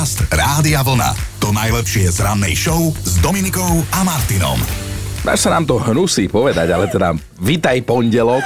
Podcast Rádia Vlna. To najlepšie z rannej show s Dominikou a Martinom. Až sa nám to hnusí povedať, ale teda vítaj pondelok.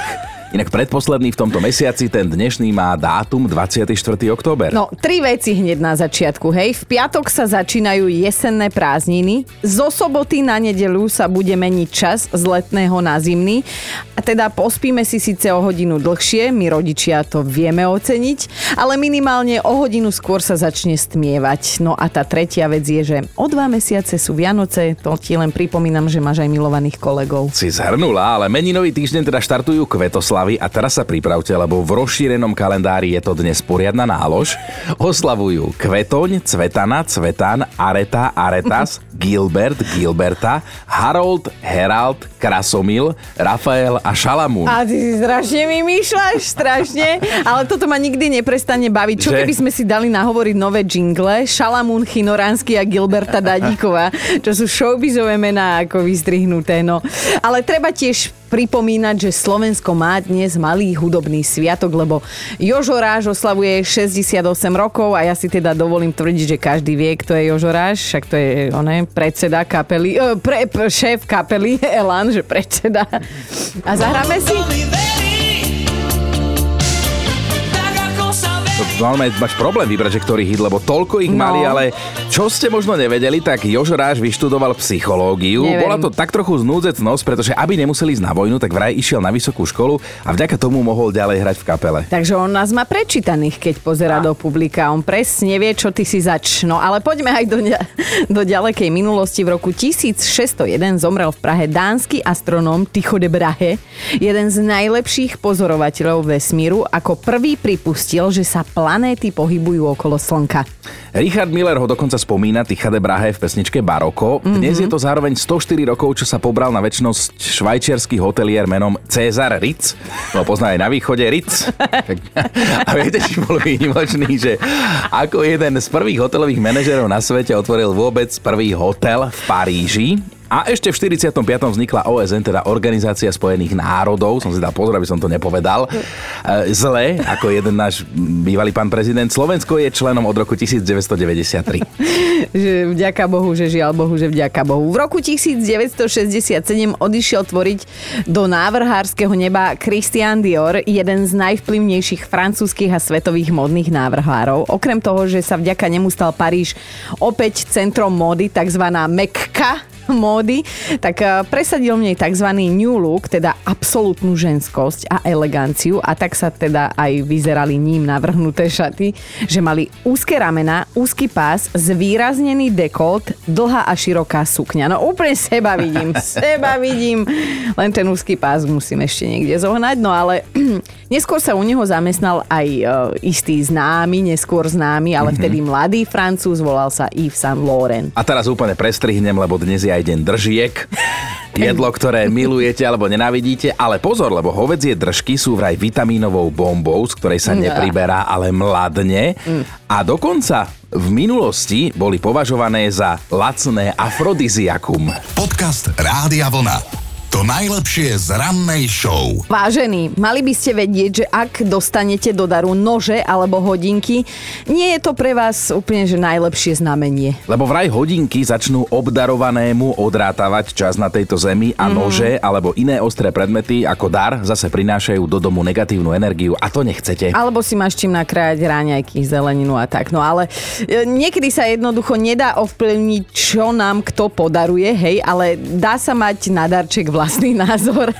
Inak predposledný v tomto mesiaci, ten dnešný má dátum 24. október. No, tri veci hneď na začiatku, hej. V piatok sa začínajú jesenné prázdniny. Zo soboty na nedelu sa bude meniť čas z letného na zimný. A teda pospíme si síce o hodinu dlhšie, my rodičia to vieme oceniť, ale minimálne o hodinu skôr sa začne stmievať. No a tá tretia vec je, že o dva mesiace sú Vianoce, to ti len pripomínam, že máš aj milovaných kolegov. Si zhrnula, ale meninový týždeň teda štartujú Kvetoslav oslavy a teraz sa pripravte, lebo v rozšírenom kalendári je to dnes poriadna nálož. Oslavujú Kvetoň, Cvetana, Cvetan, Areta, Aretas, Gilbert, Gilberta, Harold, Herald, Krasomil, Rafael a Šalamún. A ty si strašne vymýšľaš, strašne. Ale toto ma nikdy neprestane baviť. Čo Že? keby sme si dali nahovoriť nové jingle? Šalamún Chinoránsky a Gilberta Dadíková, čo sú showbizové mená ako vystrihnuté. No. Ale treba tiež pripomínať, že Slovensko má dnes malý hudobný sviatok, lebo Jožo Ráž oslavuje 68 rokov a ja si teda dovolím tvrdiť, že každý vie, kto je Jožo Ráž, však to je oné, predseda kapely, eh, pre, pre, šéf kapely Elan, že predseda. A zahráme si? Normálne máš problém vybrať, že ktorý hit, lebo toľko ich No. mali, ale čo ste možno nevedeli, tak Jožo Ráž vyštudoval psychológiu. Neverím. Bola to tak trochu znúdzecnosť, pretože aby nemuseli ísť na vojnu, tak vraj išiel na vysokú školu a vďaka tomu mohol ďalej hrať v kapele. Takže on nás má prečítaných, keď pozera do publika. On presne vie, čo ty si zač. No ale poďme aj do, do ďalekej minulosti. V roku 1601 zomrel v Prahe dánsky astronóm Tycho de Brahe, jeden z najlepších pozorovateľov vesmíru, ako prvý pripustil, že sa planéty pohybujú okolo Slnka. Richard Miller ho dokonca spomína, Tycha de Brahe v pesničke Baroko. Dnes je to zároveň 104 rokov, čo sa pobral na väčšnosť švajčiarsky hotelier menom Cezar Ritz. No pozná aj na východe Ritz. A viete, či bol výnimočný, že ako jeden z prvých hotelových manažerov na svete otvoril vôbec prvý hotel v Paríži. A ešte v 45. vznikla OSN, teda Organizácia spojených národov. Som si dal pozor, aby som to nepovedal. E, Zle, ako jeden náš bývalý pán prezident. Slovensko je členom od roku 1993. Že vďaka Bohu, že žiaľ Bohu, že vďaka Bohu. V roku 1967 odišiel tvoriť do návrhárskeho neba Christian Dior, jeden z najvplyvnejších francúzskych a svetových modných návrhárov. Okrem toho, že sa vďaka nemu stal Paríž opäť centrom módy, tzv. Mekka módy, tak eh, presadil v nej tzv. new look, teda absolútnu ženskosť a eleganciu a tak sa teda aj vyzerali ním navrhnuté šaty, že mali úzke ramena, úzky pás, zvýraznený dekolt, dlhá a široká sukňa. No úplne seba vidím, seba vidím. Len ten úzky pás musím ešte niekde zohnať, no ale neskôr sa u neho zamestnal aj eh, istý známy, neskôr známy, ale vtedy mladý francúz, volal sa Yves Saint Laurent. A teraz úplne prestrihnem, lebo dnes je aj deň držiek. Jedlo, ktoré milujete alebo nenávidíte, ale pozor, lebo hovedzie držky sú vraj vitamínovou bombou, z ktorej sa Ja. nepriberá, ale mladne. A dokonca v minulosti boli považované za lacné afrodiziakum. Podcast Rádia Vlna. To najlepšie z rannej show. Vážení, mali by ste vedieť, že ak dostanete do daru nože alebo hodinky, nie je to pre vás úplne že najlepšie znamenie. Lebo vraj hodinky začnú obdarovanému odrátavať čas na tejto zemi a nože alebo iné ostré predmety ako dar zase prinášajú do domu negatívnu energiu a to nechcete. Alebo si máš čím nakrájať ráňajky, zeleninu a tak. No ale e, niekedy sa jednoducho nedá ovplyvniť, čo nám kto podaruje, hej, ale dá sa mať na darček vlastný názor.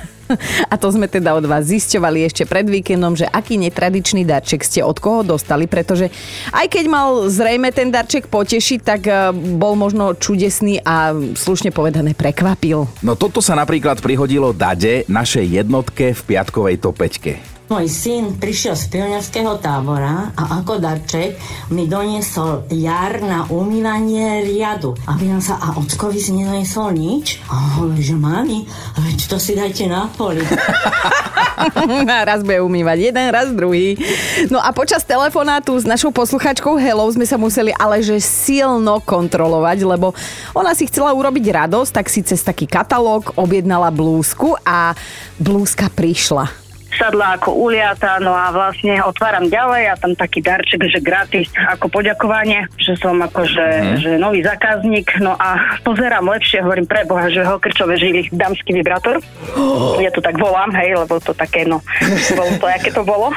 A to sme teda od vás zisťovali ešte pred víkendom, že aký netradičný darček ste od koho dostali, pretože aj keď mal zrejme ten darček potešiť, tak e, bol možno čudesný a slušne povedané prekvapil. No toto sa napríklad prihodilo Dade, našej jednotke v piatkovej topeťke. Môj syn prišiel z pionierského tábora a ako darček mi doniesol jar na umývanie riadu. A pýtam sa, a ockovi si nedoniesol nič? A hovorí, že mami, veď to si dajte na poli. Raz bude umývať jeden, raz druhý. No a počas telefonátu s našou posluchačkou Hello sme sa museli ale že silno kontrolovať, lebo ona si chcela urobiť radosť, tak si cez taký katalóg objednala blúzku a blúzka prišla. Sadla ako uliata, no a vlastne otváram ďalej a tam taký darček, že gratis ako poďakovanie, že som akože mm. že nový zákazník, no a pozerám lepšie, hovorím pre Boha, že hokrčové žili dámsky vibrátor. Oh. Ja to tak volám, hej, lebo to také, no, bolo to, aké to bolo.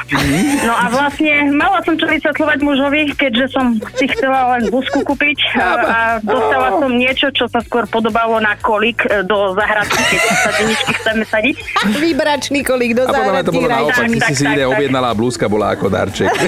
No a vlastne mala som čo vysvetľovať mužovi, keďže som si chcela len busku kúpiť a, a dostala som niečo, čo sa skôr podobalo na kolik e, do zahradky, keď sa chceme sadiť. Vybračný kolík do A podľa mňa to bolo záhradky. naopak, ty si si ide objednala a blúzka bola ako darček.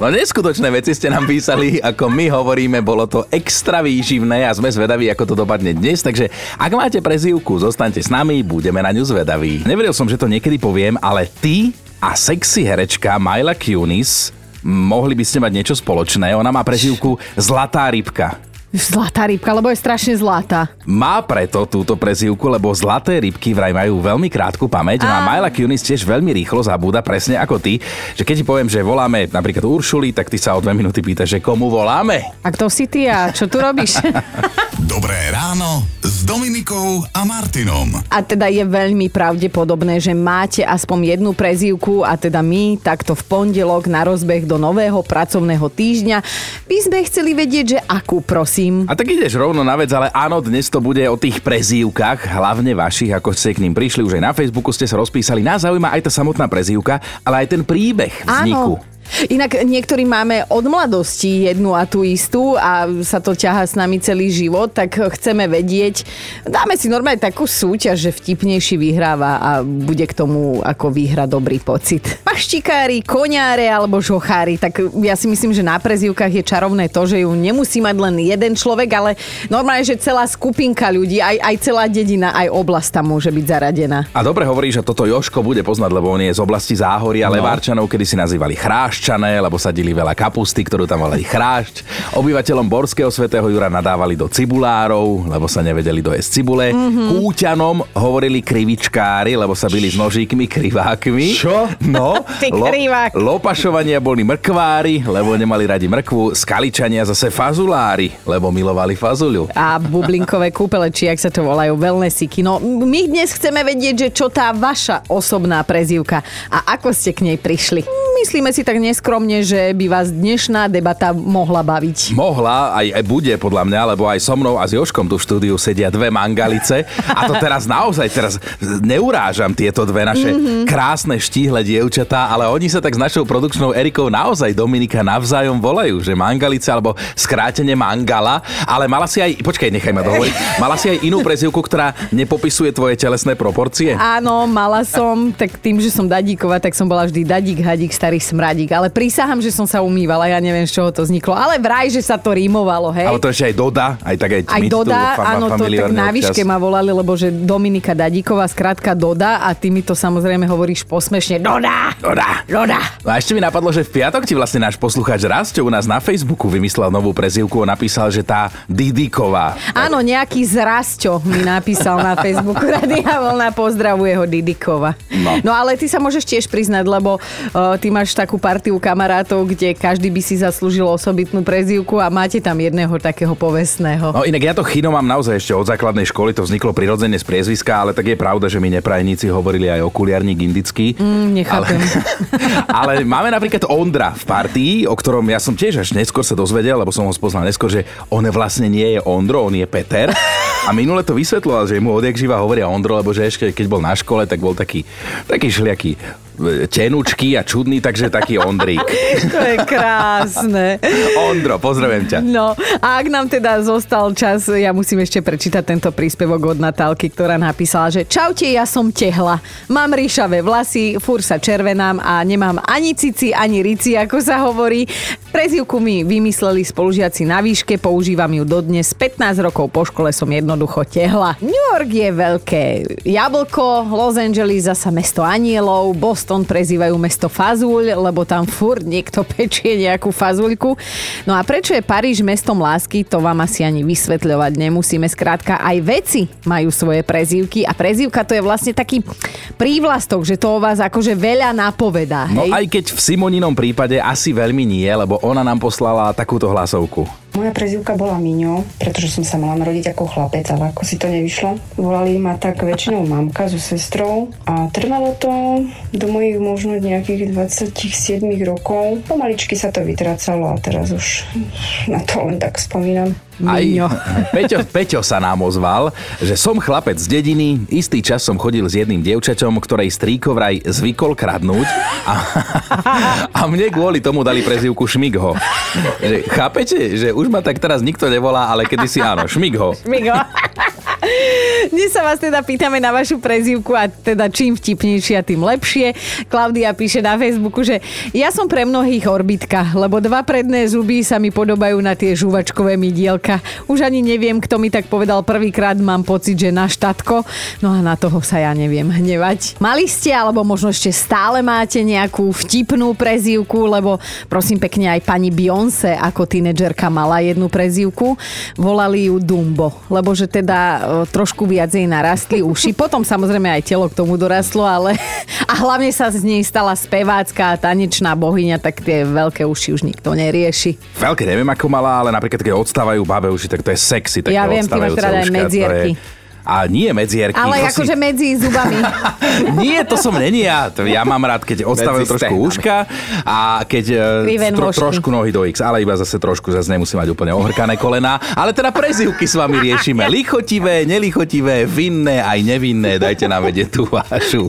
No neskutočné veci ste nám písali, ako my hovoríme, bolo to extra výživné a sme zvedaví, ako to dopadne dnes, takže ak máte prezývku, zostaňte s nami, budeme na ňu zvedaví. Neveril som, že to niekedy poviem, ale ty a sexy herečka Myla Kunis mohli by ste mať niečo spoločné. Ona má prezývku Zlatá rybka. Zlatá rybka, lebo je strašne zlatá. Má preto túto prezývku, lebo zlaté rybky vraj majú veľmi krátku pamäť no a Myla Kunis tiež veľmi rýchlo zabúda, presne ako ty, že keď ti poviem, že voláme napríklad Uršuli, tak ty sa o dve minúty pýtaš, že komu voláme. A kto si ty a čo tu robíš? Dobré ráno s Dominikou a Martinom. A teda je veľmi pravdepodobné, že máte aspoň jednu prezývku a teda my takto v pondelok na rozbeh do nového pracovného týždňa by sme chceli vedieť, že akú prosím. A tak ideš rovno na vec, ale áno, dnes to bude o tých prezývkach, hlavne vašich, ako ste k ním prišli, už aj na Facebooku ste sa rozpísali. Nás zaujíma aj tá samotná prezývka, ale aj ten príbeh vzniku. Áno. Inak niektorí máme od mladosti jednu a tú istú a sa to ťaha s nami celý život, tak chceme vedieť. Dáme si normálne takú súťaž, že vtipnejší vyhráva a bude k tomu ako výhra dobrý pocit. Paštikári, koniáre alebo žochári, tak ja si myslím, že na prezývkach je čarovné to, že ju nemusí mať len jeden človek, ale normálne, že celá skupinka ľudí, aj, aj celá dedina, aj oblasť tam môže byť zaradená. A dobre hovorí, že toto Joško bude poznať, lebo on je z oblasti Záhoria, no. Levárčanov, kedy si nazývali chráščané, lebo sadili veľa kapusty, ktorú tam volali chrášť. Obyvateľom Borského svätého Jura nadávali do cibulárov, lebo sa nevedeli dojesť cibule. Mm-hmm. Kúťanom hovorili krivičkári, lebo sa byli s nožíkmi krivákmi. Čo? No. Ty krivák. Lopašovania boli mrkvári, lebo nemali radi mrkvu. Skaličania zase fazulári, lebo milovali fazuľu. a bublinkové kúpele, či jak sa to volajú, wellnessiky. No my dnes chceme vedieť, že čo tá vaša osobná prezývka a ako ste k nej prišli. Myslíme si tak neskromne, že by vás dnešná debata mohla baviť. Mohla, aj, aj bude podľa mňa, lebo aj so mnou a s Joškom tu v štúdiu sedia dve mangalice. A to teraz naozaj, teraz neurážam tieto dve naše mm-hmm. krásne štíhle dievčatá, ale oni sa tak s našou produkčnou Erikou naozaj Dominika navzájom volajú, že mangalice alebo skrátenie mangala, ale mala si aj, počkaj, nechaj ma dohovoriť, mala si aj inú prezivku, ktorá nepopisuje tvoje telesné proporcie? Áno, mala som, tak tým, že som dadíková, tak som bola vždy dadík, hadík, starý smradík. Ale prísahám, že som sa umývala, ja neviem, z čoho to vzniklo. Ale vraj, že sa to rímovalo, hej. Ale to ešte aj Doda, aj tak aj, Aj Doda, fama- áno, to tak na výške ma volali, lebo že Dominika Dadíková, skrátka Doda a ty mi to samozrejme hovoríš posmešne. Doda! Doda. Doda! No a ešte mi napadlo, že v piatok ti vlastne náš poslucháč Rastio u nás na Facebooku vymyslel novú prezivku a napísal, že tá Didiková. Áno, nejaký zrasťo mi napísal na Facebooku Radia Vlna, pozdravuje ho Didikova. No. no ale ty sa môžeš tiež priznať, lebo uh, ty máš takú partiu kamarátov, kde každý by si zaslúžil osobitnú prezývku a máte tam jedného takého povestného. No inak ja to chino mám naozaj ešte od základnej školy, to vzniklo prirodzene z priezviska, ale tak je pravda, že mi neprajníci hovorili aj okuliarník indický. Mm, nechápem. Ale, ale máme napríklad Ondra v partii, o ktorom ja som tiež až neskôr sa dozvedel, lebo som ho spoznal neskôr, že on vlastne nie je Ondro, on je Peter. A minule to vysvetloval, že mu odjak živa hovoria Ondro, lebo že ešte keď bol na škole, tak bol taký, taký šliaký tenučký a čudný, takže taký Ondrík. To je krásne. Ondro, pozdravujem ťa. No a ak nám teda zostal čas, ja musím ešte prečítať tento príspevok od Natálky, ktorá napísala, že Čaute, ja som tehla. Mám ríšavé vlasy, fur sa červenám a nemám ani cici, ani rici, ako sa hovorí. Prezivku mi vymysleli spolužiaci na výške, používam ju dodnes. 15 rokov po škole som jednoducho tehla. New York je veľké jablko, Los Angeles zasa mesto anielov, Boston prezývajú mesto fazúľ, lebo tam furt niekto pečie nejakú fazuľku. No a prečo je Paríž mestom lásky, to vám asi ani vysvetľovať nemusíme. Skrátka, aj veci majú svoje prezývky a prezývka to je vlastne taký prívlastok, že to o vás akože veľa napovedá. No Hej? aj keď v Simoninom prípade asi veľmi nie, lebo ona nám poslala takúto hlasovku. Moja prezivka bola Miňo, pretože som sa mala narodiť ako chlapec, ale ako si to nevyšlo. Volali ma tak väčšinou mamka so sestrou a trvalo to do mojich možno nejakých 27 rokov. Pomaličky sa to vytracalo a teraz už na to len tak spomínam. Aj. Peťo, Peťo sa nám ozval, že som chlapec z dediny, istý čas som chodil s jedným dievčaťom, ktorej strýko vraj zvykol kradnúť a, a mne kvôli tomu dali prezivku Šmigho. Že, chápete, že už ma tak teraz nikto nevolá, ale kedysi áno, Šmigho. Migo. Dnes sa vás teda pýtame na vašu prezývku a teda čím vtipnejšia, tým lepšie. Klaudia píše na Facebooku, že ja som pre mnohých orbitka, lebo dva predné zuby sa mi podobajú na tie žuvačkové mydielka. Už ani neviem, kto mi tak povedal prvýkrát, mám pocit, že na štatko. No a na toho sa ja neviem hnevať. Mali ste, alebo možno ešte stále máte nejakú vtipnú prezývku, lebo prosím pekne aj pani Beyoncé ako tínedžerka mala jednu prezývku. Volali ju Dumbo, lebo že teda trošku viac jej narastli uši. Potom samozrejme aj telo k tomu dorastlo, ale a hlavne sa z nej stala spevácka a tanečná bohyňa, tak tie veľké uši už nikto nerieši. Veľké neviem ako mala, ale napríklad keď odstávajú babe uši, tak to je sexy. Také Ja viem, ty máš rada aj uška, to je- medzierky. A nie medzierky. Ale to akože medzi zubami. Nie, to som není ja. Ja mám rád, keď Medzi trošku úška a keď e, tro, trošku nohy do X, ale iba zase trošku, zase nemusí mať úplne ohrkané kolená. Ale teda prezivky s vami riešime. Lichotivé, nelichotivé, vinné, aj nevinné. Dajte nám vedieť tú vašu.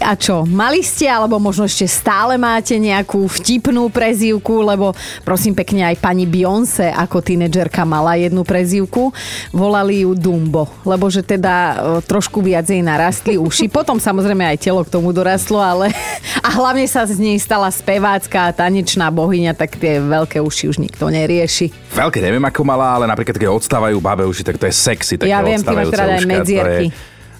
A čo, mali ste, alebo možno ešte stále máte nejakú vtipnú prezývku, lebo prosím pekne aj pani Beyoncé ako tínedžerka mala jednu prezývku. Volali ju Dumbo, lebo že teda e, trošku viac jej narastli uši. Potom samozrejme aj telo k tomu dorastlo, ale a hlavne sa z nej stala spevácka a tanečná bohyňa, tak tie veľké uši už nikto nerieši. Veľké neviem ako mala, ale napríklad keď odstávajú babe uši, tak to je sexy. Také Ja viem, ty máš rada aj uška, to je- medzierky.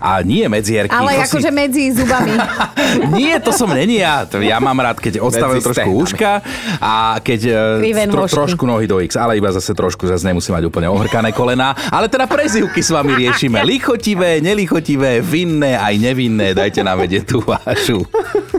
A nie medzierky. Ale to si- akože medzi zubami. Nie, to som není ja. Ja mám rád, keď Medzi trošku úška a keď e, tro, trošku nohy do X, ale iba zase trošku, zase nemusí mať úplne ohrkané kolená. Ale teda prezivky s vami riešime. Lichotivé, nelichotivé, vinné, aj nevinné. Dajte nám vedieť tú vašu.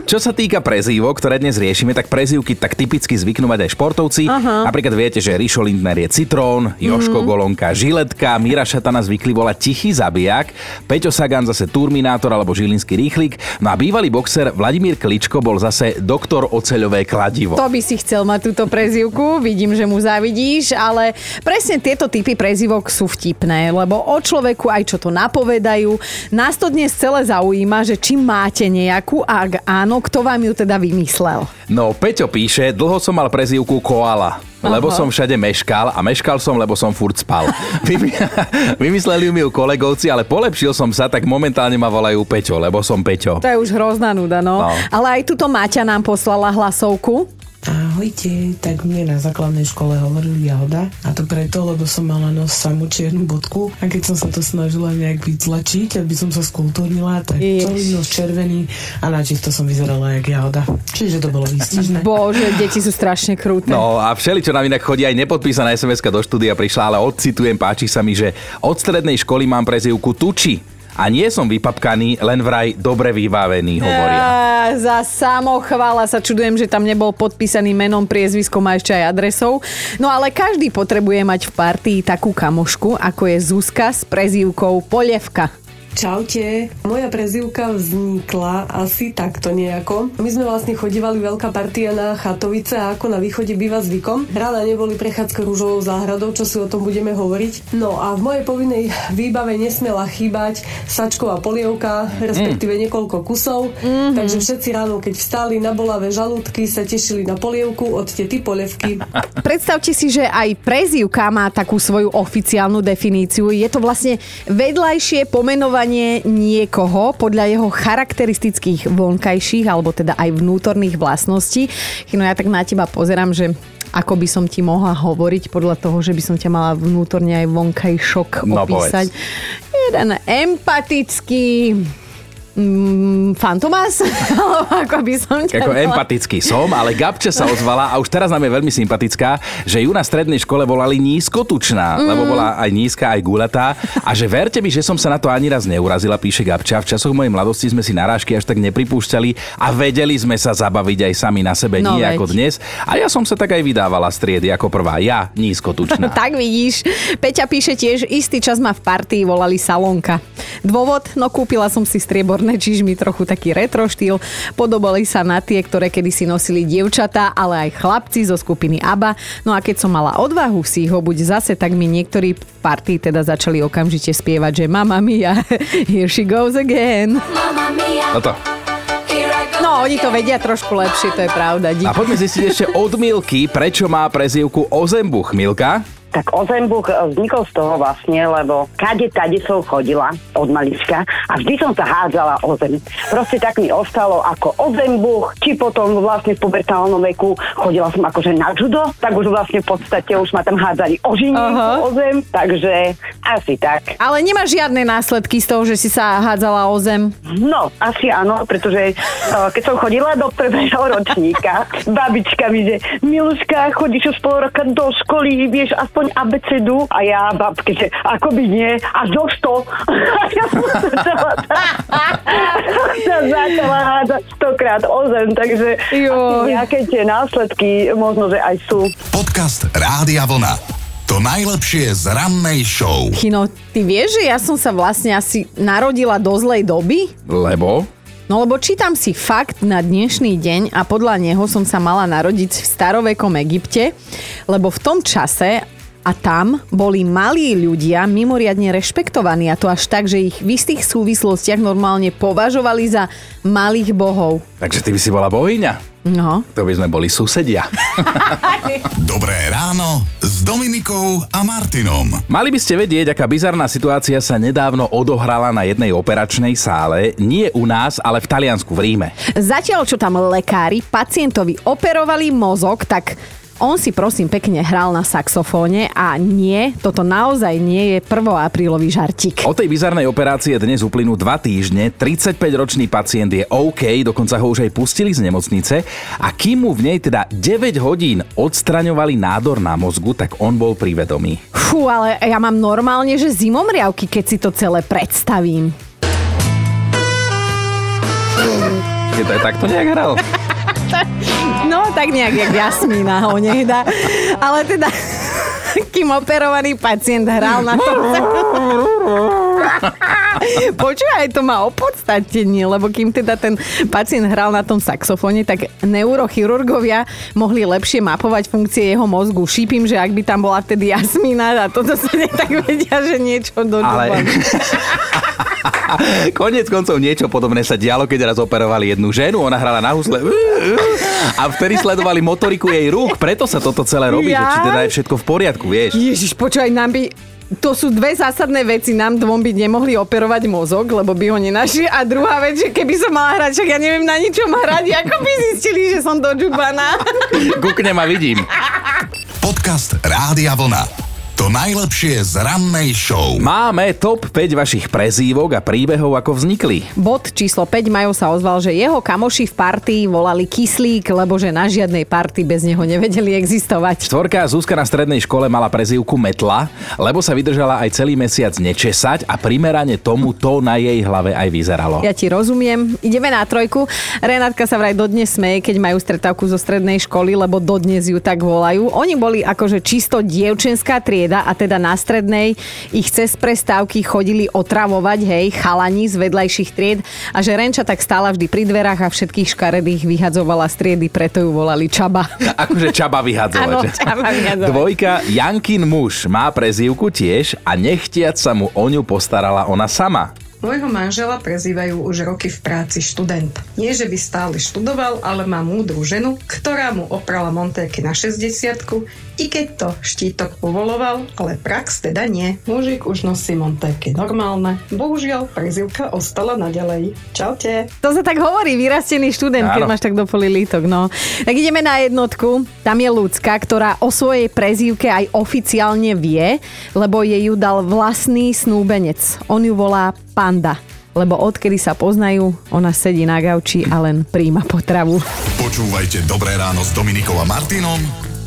Čo sa týka prezývok, ktoré dnes riešime, tak prezývky tak typicky zvyknú mať aj športovci. Aha. Napríklad viete, že Rišo Lindner je Citrón, Joško Mhm. Golonka Žiletka, Mira Šatana zvykli volať Tichý zabijak, Peťo Sagan zase Turminátor alebo Žilinský rýchlik, no a bývalý boxer Vladimír Kličko bol zase doktor oceľové kladivo. To by si chcel mať túto prezivku, vidím, že mu závidíš, ale presne tieto typy prezivok sú vtipné, lebo o človeku aj čo to napovedajú. Nás to dnes celé zaujíma, že či máte nejakú, a ak áno, kto vám ju teda vymyslel. No, Peťo píše, dlho som mal prezývku Koala. Lebo som všade meškal a meškal som, lebo som furt spal. Vymy- Vymysleli mi ju kolegovci, ale polepšil som sa, tak momentálne ma volajú Peťo, lebo som Peťo. To je už hrozná nuda, no. No. Ale aj tuto Maťa nám poslala hlasovku. Ahojte, tak mne na základnej škole hovorili jahoda a to preto, lebo som mala nos samú čiernu bodku a keď som sa to snažila nejak vytlačiť, aby som sa skultúrnila, tak Jež. celý nos červený a na čisto som vyzerala jak jahoda. Čiže to bolo výstižné. Bože, deti sú strašne krúte. No a všeli, čo nám inak chodí aj nepodpísaná sms do štúdia prišla, ale odcitujem, páči sa mi, že od strednej školy mám prezivku Tuči. A nie som vypapkaný, len vraj dobre vybavený, hovoria. Á, za samochvála sa čudujem, že tam nebol podpísaný menom, priezviskom a ešte aj adresou. No ale každý potrebuje mať v partii takú kamošku, ako je Zuzka s prezývkou Polievka. Čaute. Moja prezivka vznikla asi takto nejako. My sme vlastne chodívali veľká partia na Chatovice a ako na východe býva zvykom. Rána neboli prechádzka rúžovou záhradou, čo si o tom budeme hovoriť. No a v mojej povinnej výbave nesmela chýbať sačková polievka, respektíve niekoľko kusov. Takže všetci ráno, keď vstali na bolavé žalúdky, sa tešili na polievku od tety polievky. Predstavte si, že aj prezývka má takú svoju oficiálnu definíciu. Je to vlastne vedľajšie pomenovanie niekoho podľa jeho charakteristických vonkajších alebo teda aj vnútorných vlastností. No ja tak na teba pozerám, že ako by som ti mohla hovoriť podľa toho, že by som ťa mala vnútorne aj vonkajšok No, opísať. Jeden empatický, Mm, Fantomas? Ako by som ťa Ako empatický som, ale Gabče sa ozvala a už teraz nám je veľmi sympatická, že ju na strednej škole volali nízkotučná, mm. lebo bola aj nízka, aj gulatá. A že verte mi, že som sa na to ani raz neurazila, píše Gabča. V časoch mojej mladosti sme si narážky až tak nepripúšťali a vedeli sme sa zabaviť aj sami na sebe, No nie veď. ako dnes. A ja som sa tak aj vydávala striedy ako prvá. Ja, nízkotučná. Tak vidíš. Peťa píše tiež, istý čas ma v partii volali Salonka. Dôvod? No kúpila som si strieborné čižmy, trochu taký retro štýl. Podobali sa na tie, ktoré kedysi nosili dievčatá, ale aj chlapci zo skupiny ABBA. No a keď som mala odvahu si ich obuť zase, tak mi niektorí v partii teda začali okamžite spievať, že Mamma mia, here she goes again. Toto. No, oni to vedia trošku lepšie, to je pravda. Dík. A poďme zistiť ešte od Milky, prečo má prezývku Ozembuch. Milka? Tak Ozembuch e, vznikol z toho vlastne, lebo kade tade som chodila od malička a vždy som sa hádzala o zem. Proste tak mi ostalo ako Ozembuch, či potom vlastne v pubertálnom veku chodila som akože na judo, tak už vlastne v podstate už ma tam hádzali o žinienku, Aha. o zem, takže asi tak. Ale nemáš žiadne následky z toho, že si sa hádzala o zem? No, asi áno, pretože uh, keď som chodila do prvého ročníka, babička mi, že Miluška, chodíš už pol roka do školy, vieš aspoň abecedu a ja babke, že ako by nie, až do 100. A ja som začala sa začala hádzať stokrát o zem, takže nejaké tie následky možno, že aj sú. Podcast Rádia Vlna. To najlepšie z rannej show. Chino, ty vieš, že ja som sa vlastne asi narodila do zlej doby? Lebo? No lebo čítam si fakt na dnešný deň a podľa neho som sa mala narodiť v starovekom Egypte, lebo v tom čase a tam boli malí ľudia mimoriadne rešpektovaní a to až tak, že ich v istých súvislostiach normálne považovali za malých bohov. Takže ty by si bola bohyňa. No. To by sme boli susedia. Dobré ráno s Dominikou a Martinom. Mali by ste vedieť, aká bizarná situácia sa nedávno odohrala na jednej operačnej sále. Nie u nás, ale v Taliansku v Ríme. Zatiaľ, čo tam lekári pacientovi operovali mozog, tak on si prosím pekne hral na saxofóne a nie, toto naozaj nie je 1. aprílový žartík. O tej bizarnej operácie dnes uplynú dva týždne. 35-ročný pacient je OK, dokonca ho už aj pustili z nemocnice. A kým mu v nej teda 9 hodín odstraňovali nádor na mozgu, tak on bol pri vedomí. Fú, ale ja mám normálne, že zimomriavky, keď si to celé predstavím. To aj takto nejak hral? No, tak nejak jak Jasmína ho nehda. Ale teda, kým operovaný pacient hral na tom... Počúvaj, to má opodstatnenie, lebo kým teda ten pacient hral na tom saxofóne, tak neurochirurgovia mohli lepšie mapovať funkcie jeho mozgu. Šípim, že ak by tam bola vtedy Jasmína a toto sa ne tak vedia, že niečo do Ale... Konec koncov niečo podobné sa dialo, keď raz operovali jednu ženu, ona hrala na husle a vtedy sledovali motoriku jej rúk, preto sa toto celé robí, že či teda je všetko v poriadku, vieš. Ježiš, počúvaj, nám by... To sú dve zásadné veci. Nám dvom by nemohli operovať mozog, lebo by ho nenašli. A druhá vec, že keby som mala hrať, však ja neviem na ničom hrať, ako by zistili, že som dožubaná. Kuknem a vidím. Podcast Rádia Vlna. To najlepšie z rannej show. Máme top 5 vašich prezývok a príbehov, ako vznikli. Bod číslo 5 Majo sa ozval, že jeho kamoši v partii volali kyslík, lebo že na žiadnej partii bez neho nevedeli existovať. Štvorka Zuzka na strednej škole mala prezývku Metla, lebo sa vydržala aj celý mesiac nečesať a primerane tomu to na jej hlave aj vyzeralo. Ja ti rozumiem. Ideme na trojku. Renátka sa vraj dodnes smeje, keď majú stretávku zo strednej školy, lebo dodnes ju tak volajú. Oni boli akože čisto dievčenská trieda a teda na strednej ich cez prestávky chodili otravovať, hej, chalani z vedľajších tried a že Renča tak stála vždy pri dverách a všetkých škaredých vyhadzovala z triedy, preto ju volali Čaba. Akože čaba vyhadzovať. Áno? Čaba vyhadzovať. Dvojka, Jankin muž má prezývku tiež a nechtiac sa mu o ňu postarala ona sama. Môjho manžela prezývajú už roky v práci študent. Nie, že by stále študoval, ale má múdru ženu, ktorá mu oprala montérky na 60 i keď to štítok povoloval, ale prax teda nie. Mužik už nosí montérky normálne. Bohužiaľ, prezivka ostala naďalej. Čaute. To sa tak hovorí, vyrastený študent, keď Áno. máš tak do poli lítok, no. Tak ideme na jednotku. Tam je ľudská, ktorá o svojej prezývke aj oficiálne vie, lebo jej ju dal vlastný snúbenec. On ju volá Panda. lebo odkedy sa poznajú, ona sedí na gauči a len príjma potravu. Počúvajte Dobré ráno s Dominikom a Martinom